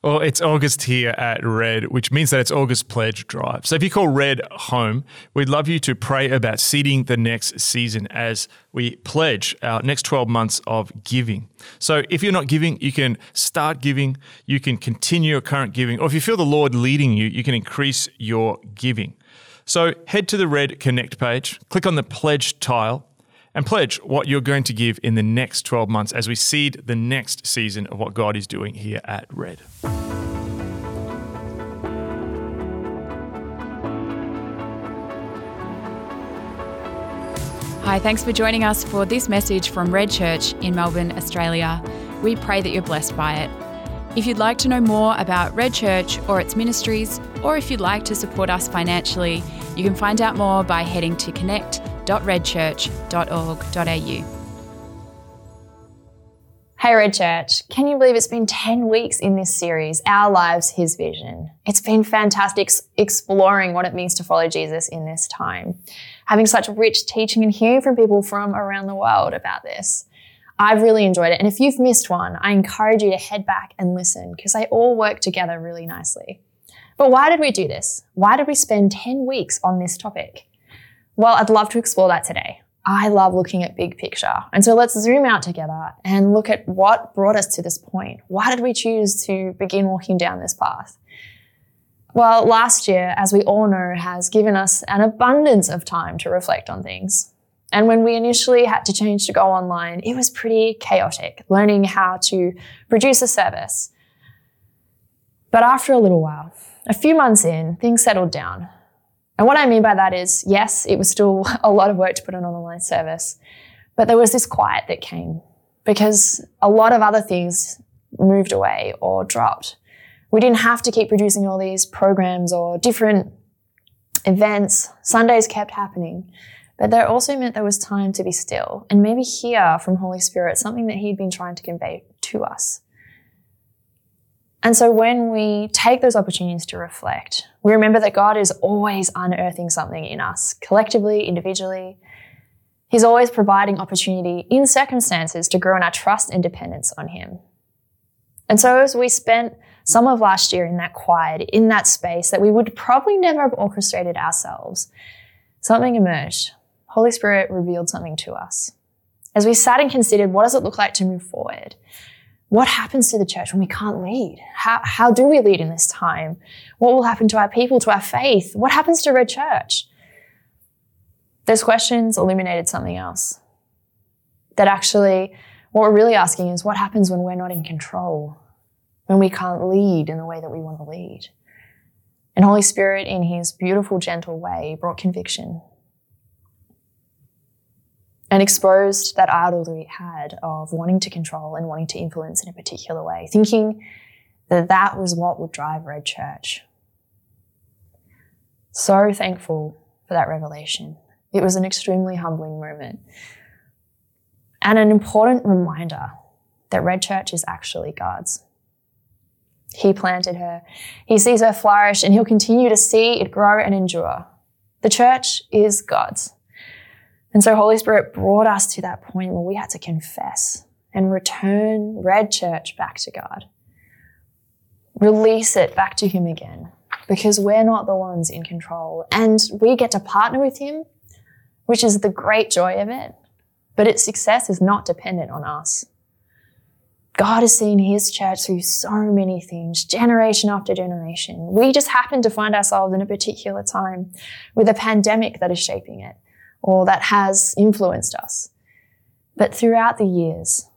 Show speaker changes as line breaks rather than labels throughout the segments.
Well, it's August here at Red, which means that it's August Pledge Drive. So if you call Red home, we'd love you to pray about seeding the next season as we pledge our next 12 months of giving. So if you're not giving, you can start giving, you can continue your current giving, or if you feel the Lord leading you, you can increase your giving. So head to the Red Connect page, click on the pledge tile, and pledge what you're going to give in the next 12 months as we seed the next season of what God is doing here at Red.
Hi, thanks for joining us for this message from Red Church in Melbourne, Australia. We pray that you're blessed by it. If you'd like to know more about Red Church or its ministries, or if you'd like to support us financially, you can find out more by heading to connect.redchurch.org.au.
Hey, Red Church, can you believe it's been 10 weeks in this series, Our Lives, His Vision? It's been fantastic exploring what it means to follow Jesus in this time, having such rich teaching and hearing from people from around the world about this. I've really enjoyed it. And if you've missed one, I encourage you to head back and listen because they all work together really nicely. But why did we do this? Why did we spend 10 weeks on this topic? Well, I'd love to explore that today. I love looking at big picture. And so let's zoom out together and look at what brought us to this point. Why did we choose to begin walking down this path? Well, last year, as we all know, has given us an abundance of time to reflect on things. And when we initially had to change to go online, it was pretty chaotic, learning how to produce a service. But after a little while, a few months in, things settled down. And what I mean by that is, yes, it was still a lot of work to put an online service, but there was this quiet that came because a lot of other things moved away or dropped. We didn't have to keep producing all these programs or different events. Sundays kept happening. But that also meant there was time to be still and maybe hear from Holy Spirit something that He'd been trying to convey to us. And so when we take those opportunities to reflect, we remember that God is always unearthing something in us, collectively, individually. He's always providing opportunity in circumstances to grow in our trust and dependence on Him. And so as we spent some of last year in that quiet, in that space that we would probably never have orchestrated ourselves, something emerged. Holy Spirit revealed something to us. As we sat and considered what does it look like to move forward? What happens to the church when we can't lead? How, how do we lead in this time? What will happen to our people, to our faith? What happens to Red Church? Those questions illuminated something else. That actually, what we're really asking is what happens when we're not in control? When we can't lead in the way that we want to lead? And Holy Spirit, in His beautiful, gentle way, brought conviction and exposed that idol that we had of wanting to control and wanting to influence in a particular way, thinking that that was what would drive Red Church. So thankful for that revelation. It was an extremely humbling moment and an important reminder that Red Church is actually God's. He planted her. He sees her flourish and he'll continue to see it grow and endure. The church is God's. And so Holy Spirit brought us to that point where we had to confess and return Red Church back to God. Release it back to Him again because we're not the ones in control and we get to partner with Him, which is the great joy of it. But its success is not dependent on us. God has seen His church through so many things, generation after generation. We just happen to find ourselves in a particular time with a pandemic that is shaping it or that has influenced us. But throughout the years,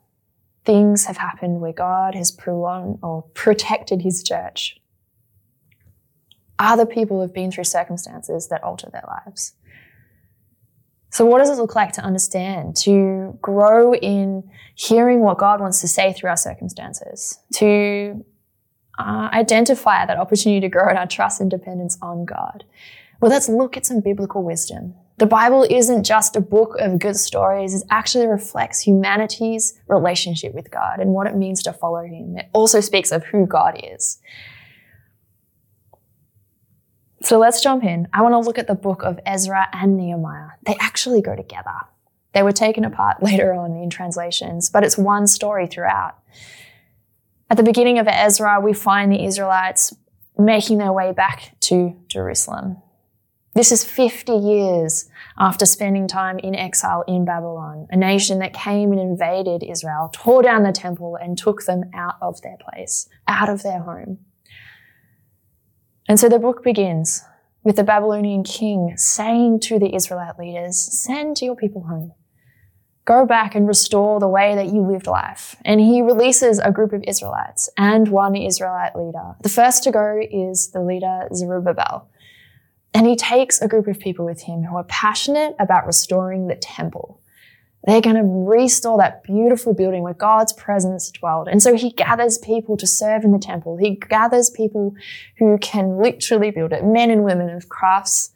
things have happened where God has prolonged or protected his church. Other people have been through circumstances that alter their lives. So, what does it look like to understand, to grow in hearing what God wants to say through our circumstances, to uh, identify that opportunity to grow in our trust and dependence on God? Well, let's look at some biblical wisdom the Bible isn't just a book of good stories, it actually reflects humanity's relationship with God and what it means to follow Him. It also speaks of who God is. So let's jump in. I want to look at the book of Ezra and Nehemiah. They actually go together. They were taken apart later on in translations, but it's one story throughout. At the beginning of Ezra, we find the Israelites making their way back to Jerusalem. This is 50 years after spending time in exile in Babylon, a nation that came and invaded Israel, tore down the temple, and took them out of their place, out of their home. And so the book begins with the Babylonian king saying to the Israelite leaders, Send your people home. Go back and restore the way that you lived life. And he releases a group of Israelites and one Israelite leader. The first to go is the leader Zerubbabel. And he takes a group of people with him who are passionate about restoring the temple. They're going to restore that beautiful building where God's presence dwelled. And so he gathers people to serve in the temple. He gathers people who can literally build it, men and women of crafts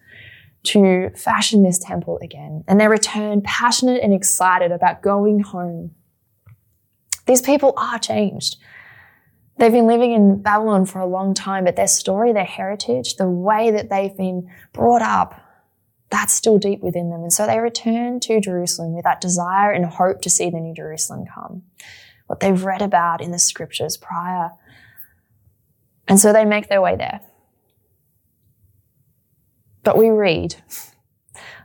to fashion this temple again. And they return passionate and excited about going home. These people are changed. They've been living in Babylon for a long time, but their story, their heritage, the way that they've been brought up, that's still deep within them. And so they return to Jerusalem with that desire and hope to see the new Jerusalem come, what they've read about in the scriptures prior. And so they make their way there. But we read,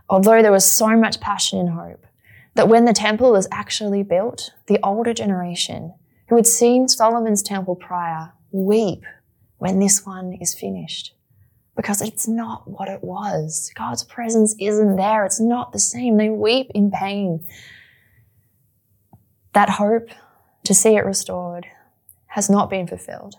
although there was so much passion and hope, that when the temple was actually built, the older generation who had seen Solomon's temple prior weep when this one is finished. Because it's not what it was. God's presence isn't there. It's not the same. They weep in pain. That hope to see it restored has not been fulfilled.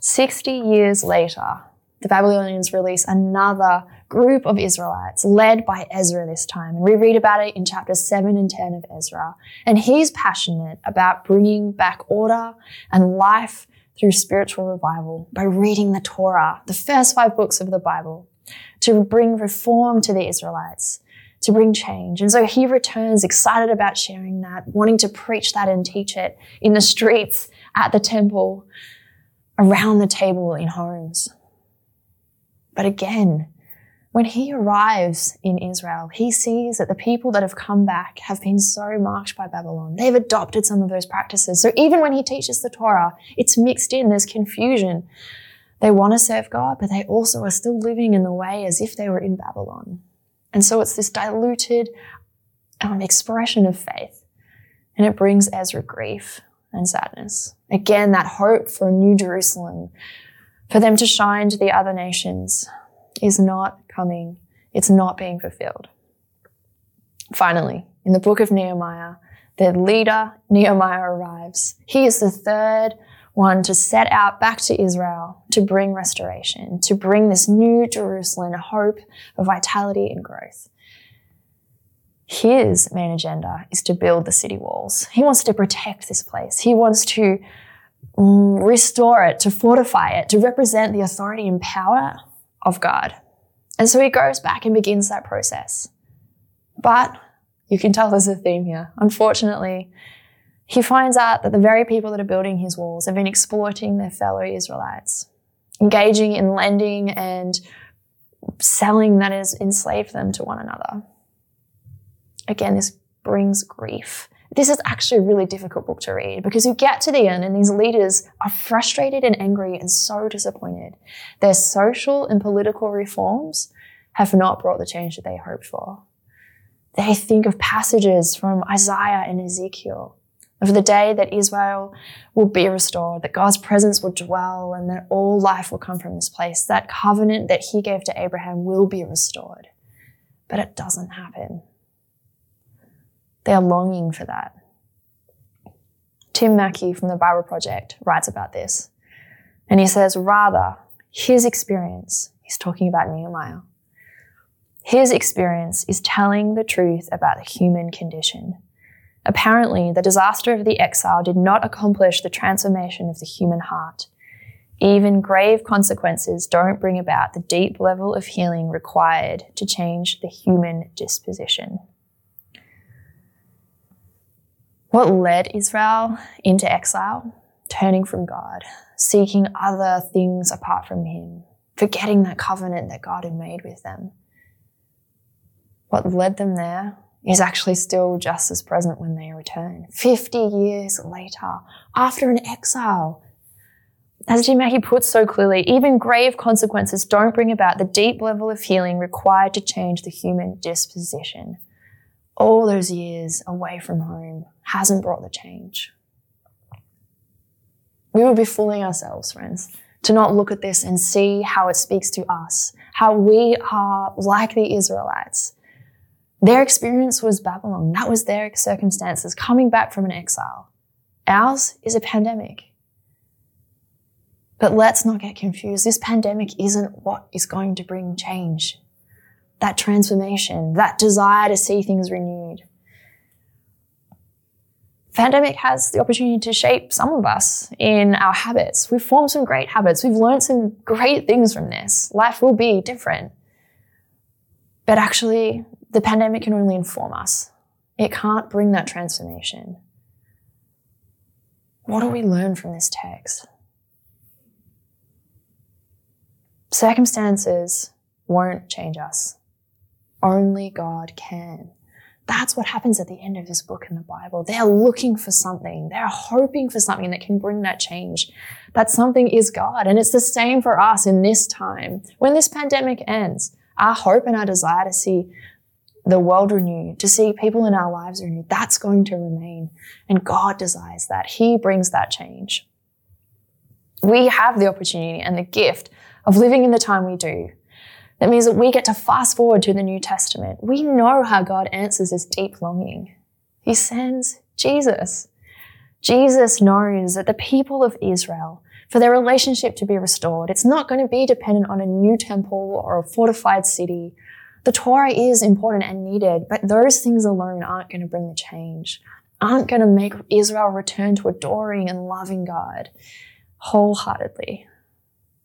60 years later, the Babylonians release another group of Israelites led by Ezra this time. And we read about it in chapters 7 and 10 of Ezra. And he's passionate about bringing back order and life through spiritual revival by reading the Torah, the first five books of the Bible, to bring reform to the Israelites, to bring change. And so he returns excited about sharing that, wanting to preach that and teach it in the streets, at the temple, around the table in homes. But again, when he arrives in Israel, he sees that the people that have come back have been so marked by Babylon. They've adopted some of those practices. So even when he teaches the Torah, it's mixed in, there's confusion. They want to serve God, but they also are still living in the way as if they were in Babylon. And so it's this diluted um, expression of faith. And it brings Ezra grief and sadness. Again, that hope for a new Jerusalem, for them to shine to the other nations is not coming. It's not being fulfilled. Finally, in the book of Nehemiah, the leader, Nehemiah, arrives. He is the third one to set out back to Israel to bring restoration, to bring this new Jerusalem, hope of vitality and growth. His main agenda is to build the city walls. He wants to protect this place. He wants to mm, restore it, to fortify it, to represent the authority and power of God. And so he goes back and begins that process. But you can tell there's a theme here. Unfortunately, he finds out that the very people that are building his walls have been exploiting their fellow Israelites, engaging in lending and selling that has enslaved them to one another. Again, this brings grief this is actually a really difficult book to read because you get to the end and these leaders are frustrated and angry and so disappointed. Their social and political reforms have not brought the change that they hoped for. They think of passages from Isaiah and Ezekiel of the day that Israel will be restored, that God's presence will dwell, and that all life will come from this place. That covenant that he gave to Abraham will be restored. But it doesn't happen. They are longing for that. Tim Mackie from the Bible Project writes about this. And he says, rather, his experience, he's talking about Nehemiah, his experience is telling the truth about the human condition. Apparently, the disaster of the exile did not accomplish the transformation of the human heart. Even grave consequences don't bring about the deep level of healing required to change the human disposition. What led Israel into exile? Turning from God, seeking other things apart from Him, forgetting that covenant that God had made with them. What led them there is actually still just as present when they return. 50 years later, after an exile, as Tim Mackie puts so clearly, even grave consequences don't bring about the deep level of healing required to change the human disposition. All those years away from home hasn't brought the change. We would be fooling ourselves, friends, to not look at this and see how it speaks to us, how we are like the Israelites. Their experience was Babylon. That was their circumstances coming back from an exile. Ours is a pandemic. But let's not get confused. This pandemic isn't what is going to bring change. That transformation, that desire to see things renewed. Pandemic has the opportunity to shape some of us in our habits. We've formed some great habits. We've learned some great things from this. Life will be different. But actually, the pandemic can only inform us. It can't bring that transformation. What do we learn from this text? Circumstances won't change us. Only God can. That's what happens at the end of this book in the Bible. They're looking for something. They're hoping for something that can bring that change. That something is God. And it's the same for us in this time. When this pandemic ends, our hope and our desire to see the world renewed, to see people in our lives renewed, that's going to remain. And God desires that. He brings that change. We have the opportunity and the gift of living in the time we do. That means that we get to fast forward to the New Testament. We know how God answers this deep longing. He sends Jesus. Jesus knows that the people of Israel, for their relationship to be restored, it's not going to be dependent on a new temple or a fortified city. The Torah is important and needed, but those things alone aren't going to bring the change, aren't going to make Israel return to adoring and loving God wholeheartedly.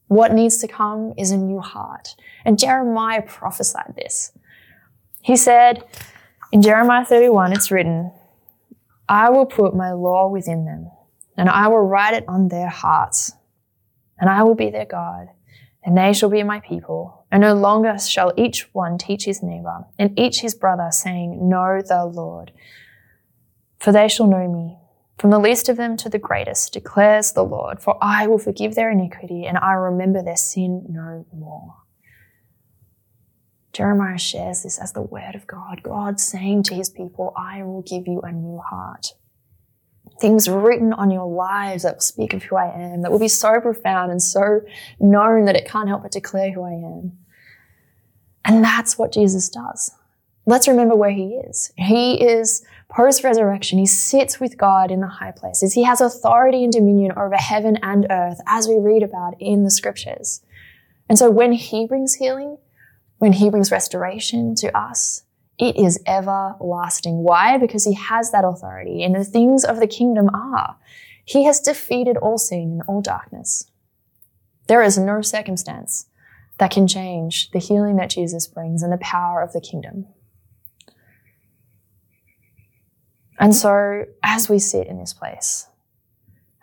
What needs to come is a new heart. And Jeremiah prophesied this. He said in Jeremiah 31, it's written, I will put my law within them, and I will write it on their hearts, and I will be their God, and they shall be my people. And no longer shall each one teach his neighbor, and each his brother, saying, Know the Lord. For they shall know me, from the least of them to the greatest, declares the Lord, for I will forgive their iniquity and I remember their sin no more. Jeremiah shares this as the word of God, God saying to his people, I will give you a new heart. Things written on your lives that will speak of who I am, that will be so profound and so known that it can't help but declare who I am. And that's what Jesus does. Let's remember where he is. He is Post resurrection, he sits with God in the high places. He has authority and dominion over heaven and earth, as we read about in the scriptures. And so when he brings healing, when he brings restoration to us, it is everlasting. Why? Because he has that authority, and the things of the kingdom are. He has defeated all sin and all darkness. There is no circumstance that can change the healing that Jesus brings and the power of the kingdom. And so, as we sit in this place,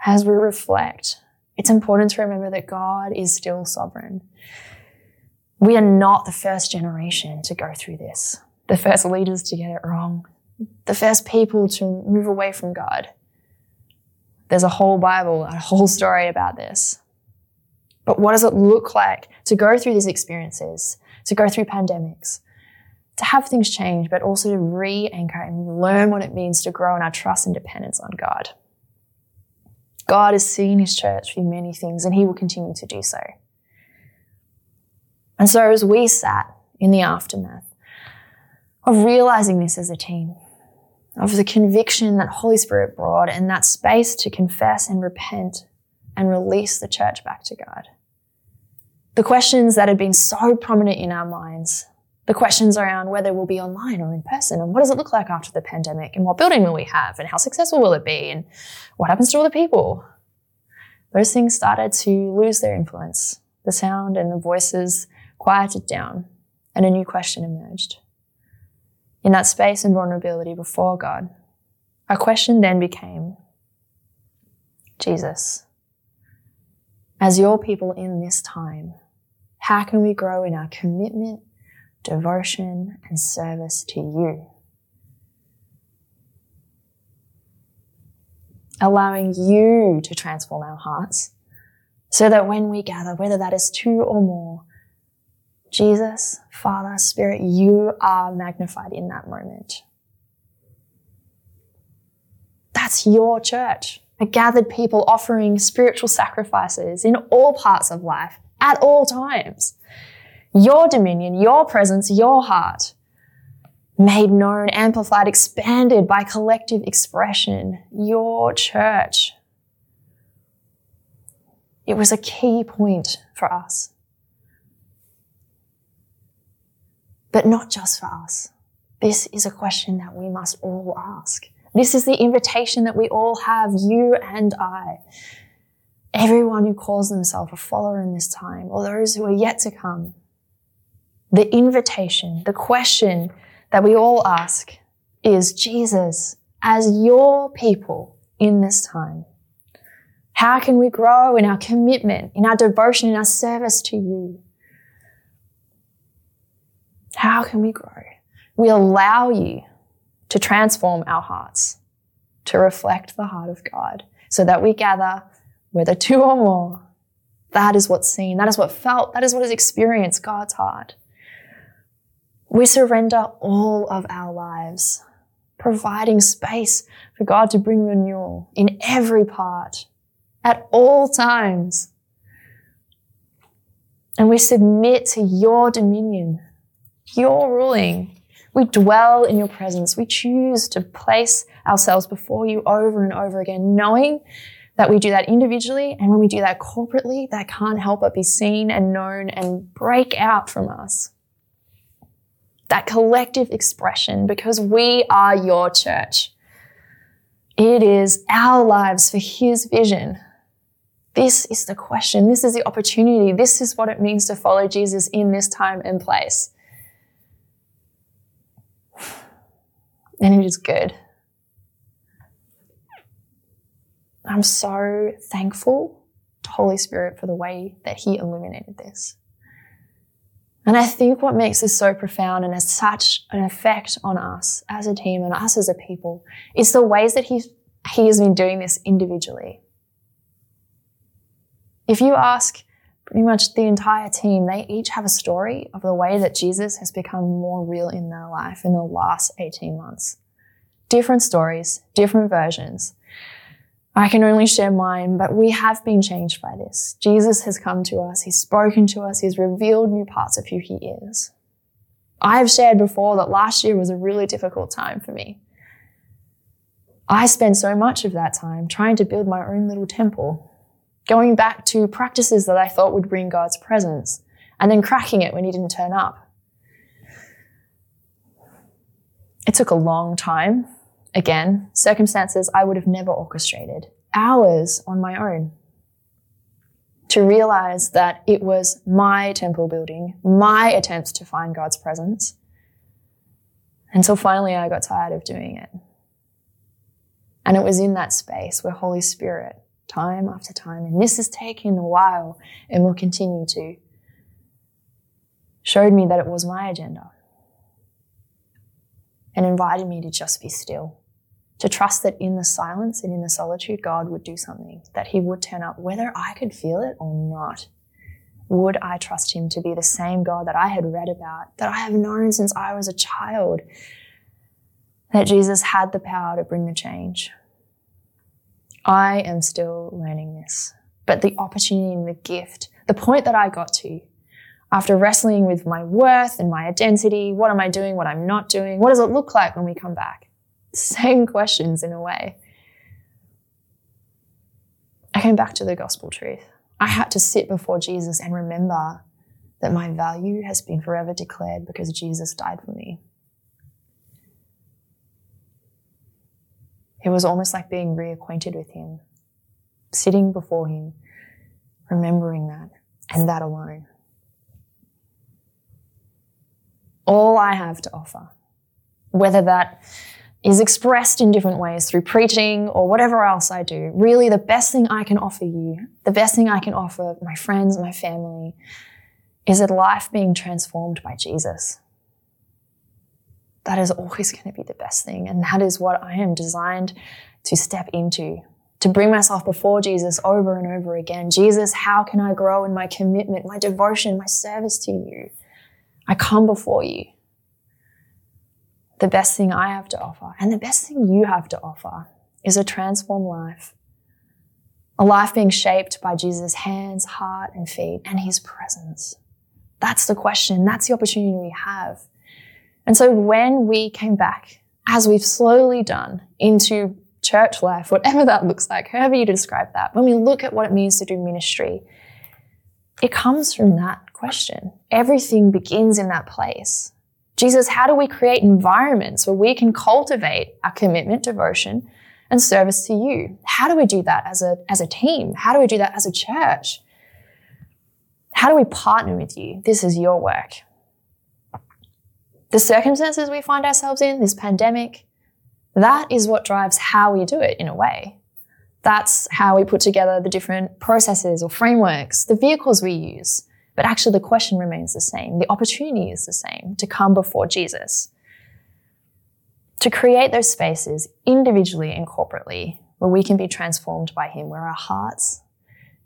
as we reflect, it's important to remember that God is still sovereign. We are not the first generation to go through this, the first leaders to get it wrong, the first people to move away from God. There's a whole Bible, a whole story about this. But what does it look like to go through these experiences, to go through pandemics, to have things change, but also to re anchor and learn what it means to grow in our trust and dependence on God. God has seen his church through many things, and he will continue to do so. And so, as we sat in the aftermath of realizing this as a team, of the conviction that Holy Spirit brought, and that space to confess and repent and release the church back to God, the questions that had been so prominent in our minds the questions around whether we'll be online or in person and what does it look like after the pandemic and what building will we have and how successful will it be and what happens to all the people. Those things started to lose their influence. The sound and the voices quieted down and a new question emerged. In that space and vulnerability before God, our question then became Jesus, as your people in this time, how can we grow in our commitment devotion and service to you. Allowing you to transform our hearts so that when we gather, whether that is two or more, Jesus, Father, Spirit, you are magnified in that moment. That's your church, a gathered people offering spiritual sacrifices in all parts of life at all times. Your dominion, your presence, your heart made known, amplified, expanded by collective expression. Your church. It was a key point for us. But not just for us. This is a question that we must all ask. This is the invitation that we all have, you and I. Everyone who calls themselves a follower in this time, or those who are yet to come. The invitation, the question that we all ask is Jesus, as your people in this time, how can we grow in our commitment, in our devotion, in our service to you? How can we grow? We allow you to transform our hearts to reflect the heart of God so that we gather, whether two or more. That is what's seen. That is what felt. That is what is experienced God's heart. We surrender all of our lives, providing space for God to bring renewal in every part, at all times. And we submit to your dominion, your ruling, we dwell in your presence. We choose to place ourselves before you over and over again, knowing that we do that individually. And when we do that corporately, that can't help but be seen and known and break out from us. That collective expression, because we are your church. It is our lives for His vision. This is the question. This is the opportunity. This is what it means to follow Jesus in this time and place. and it is good. I'm so thankful to Holy Spirit for the way that He illuminated this. And I think what makes this so profound and has such an effect on us as a team and us as a people is the ways that He, he has been doing this individually. If you ask pretty much the entire team, they each have a story of the way that Jesus has become more real in their life in the last 18 months. Different stories, different versions. I can only share mine, but we have been changed by this. Jesus has come to us. He's spoken to us. He's revealed new parts of who he is. I have shared before that last year was a really difficult time for me. I spent so much of that time trying to build my own little temple going back to practices that I thought would bring God's presence, and then cracking it when He didn't turn up. It took a long time. Again, circumstances I would have never orchestrated, hours on my own, to realize that it was my temple building, my attempts to find God's presence, until finally I got tired of doing it. And it was in that space where Holy Spirit time after time. And this has taken a while and will continue to. Showed me that it was my agenda and invited me to just be still, to trust that in the silence and in the solitude, God would do something, that He would turn up, whether I could feel it or not. Would I trust Him to be the same God that I had read about, that I have known since I was a child, that Jesus had the power to bring the change? I am still learning this. But the opportunity and the gift, the point that I got to after wrestling with my worth and my identity, what am I doing, what I'm not doing, what does it look like when we come back? Same questions in a way. I came back to the gospel truth. I had to sit before Jesus and remember that my value has been forever declared because Jesus died for me. It was almost like being reacquainted with Him, sitting before Him, remembering that, and that alone. All I have to offer, whether that is expressed in different ways through preaching or whatever else I do, really the best thing I can offer you, the best thing I can offer my friends, my family, is a life being transformed by Jesus that is always going to be the best thing. And that is what I am designed to step into to bring myself before Jesus over and over again. Jesus, how can I grow in my commitment, my devotion, my service to you? I come before you. The best thing I have to offer and the best thing you have to offer is a transformed life. A life being shaped by Jesus' hands, heart, and feet and his presence. That's the question. That's the opportunity we have. And so when we came back, as we've slowly done into church life, whatever that looks like, however you describe that, when we look at what it means to do ministry, it comes from that question. Everything begins in that place. Jesus, how do we create environments where we can cultivate our commitment, devotion, and service to you? How do we do that as a, as a team? How do we do that as a church? How do we partner with you? This is your work. The circumstances we find ourselves in, this pandemic, that is what drives how we do it in a way. That's how we put together the different processes or frameworks, the vehicles we use. But actually, the question remains the same. The opportunity is the same to come before Jesus. To create those spaces individually and corporately where we can be transformed by Him, where our hearts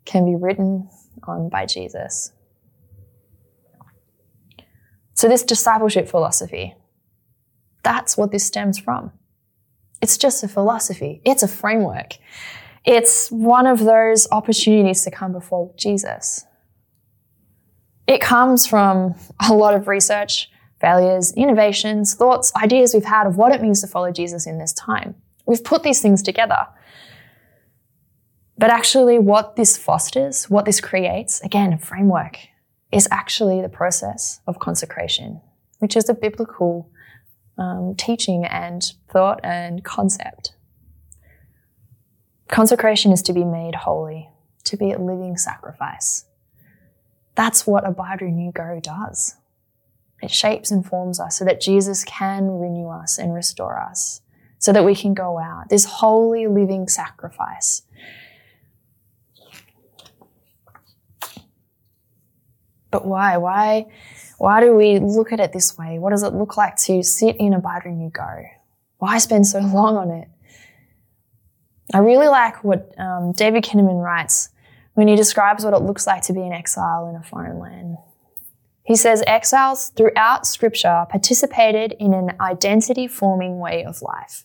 can be written on by Jesus. So, this discipleship philosophy, that's what this stems from. It's just a philosophy, it's a framework. It's one of those opportunities to come before Jesus. It comes from a lot of research, failures, innovations, thoughts, ideas we've had of what it means to follow Jesus in this time. We've put these things together. But actually, what this fosters, what this creates, again, a framework, is actually the process of consecration, which is a biblical um, teaching and thought and concept. Consecration is to be made holy, to be a living sacrifice. That's what Abide Renew Go does. It shapes and forms us so that Jesus can renew us and restore us, so that we can go out, this holy living sacrifice But why? Why? Why do we look at it this way? What does it look like to sit in Abide Renew Go? Why spend so long on it? I really like what um, David Kinnaman writes when he describes what it looks like to be an exile in a foreign land. He says exiles throughout scripture participated in an identity forming way of life.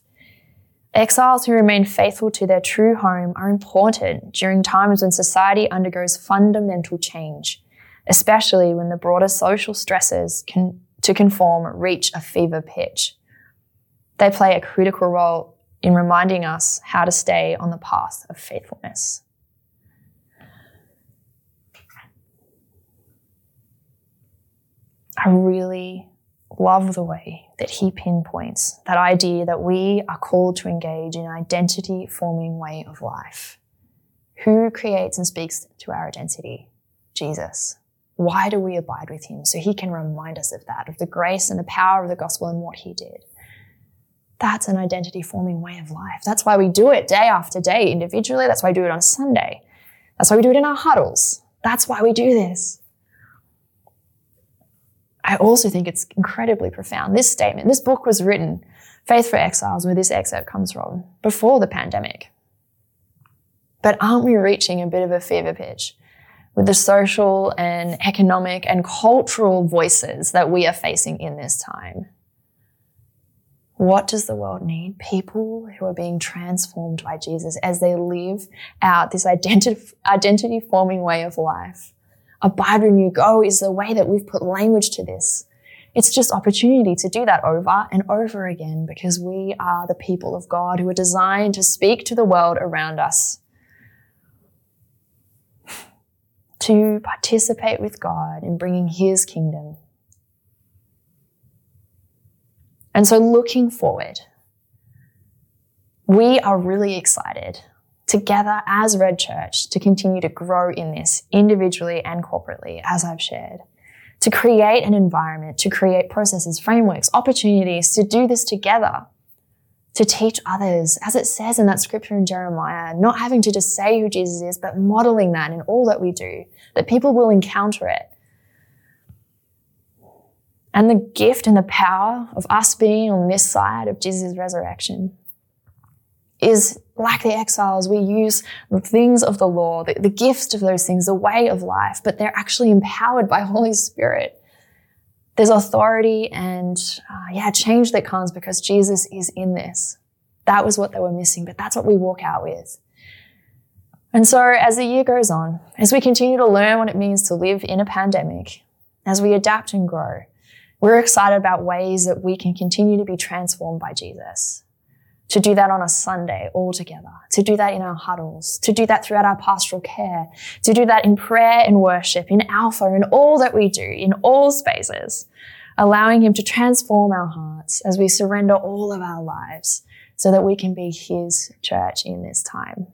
Exiles who remain faithful to their true home are important during times when society undergoes fundamental change especially when the broader social stresses can, to conform reach a fever pitch. They play a critical role in reminding us how to stay on the path of faithfulness. I really love the way that he pinpoints that idea that we are called to engage in an identity forming way of life. Who creates and speaks to our identity? Jesus. Why do we abide with him? So he can remind us of that, of the grace and the power of the gospel and what he did. That's an identity forming way of life. That's why we do it day after day individually. That's why we do it on Sunday. That's why we do it in our huddles. That's why we do this. I also think it's incredibly profound. This statement, this book was written, Faith for Exiles, where this excerpt comes from, before the pandemic. But aren't we reaching a bit of a fever pitch with the social and economic and cultural voices that we are facing in this time. What does the world need? People who are being transformed by Jesus as they live out this identity, identity forming way of life. Abide renew go is the way that we've put language to this. It's just opportunity to do that over and over again because we are the people of God who are designed to speak to the world around us to participate with God in bringing His kingdom. And so, looking forward, we are really excited together as Red Church to continue to grow in this individually and corporately, as I've shared, to create an environment, to create processes, frameworks, opportunities to do this together to teach others, as it says in that scripture in Jeremiah, not having to just say who Jesus is, but modeling that in all that we do, that people will encounter it. And the gift and the power of us being on this side of Jesus' resurrection is like the exiles, we use the things of the law, the, the gifts of those things, the way of life, but they're actually empowered by Holy Spirit. There's authority and, uh, yeah, change that comes because Jesus is in this. That was what they were missing, but that's what we walk out with. And so as the year goes on, as we continue to learn what it means to live in a pandemic, as we adapt and grow, we're excited about ways that we can continue to be transformed by Jesus. To do that on a Sunday all together, to do that in our huddles, to do that throughout our pastoral care, to do that in prayer and worship, in Alpha, in all that we do, in all spaces, allowing Him to transform our hearts as we surrender all of our lives so that we can be His church in this time.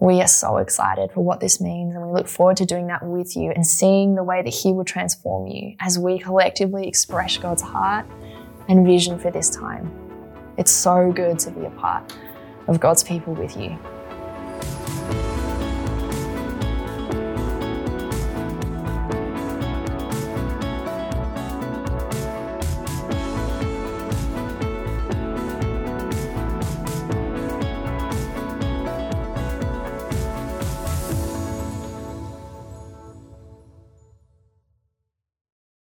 We are so excited for what this means, and we look forward to doing that with you and seeing the way that He will transform you as we collectively express God's heart and vision for this time. It's so good to be a part of God's people with you.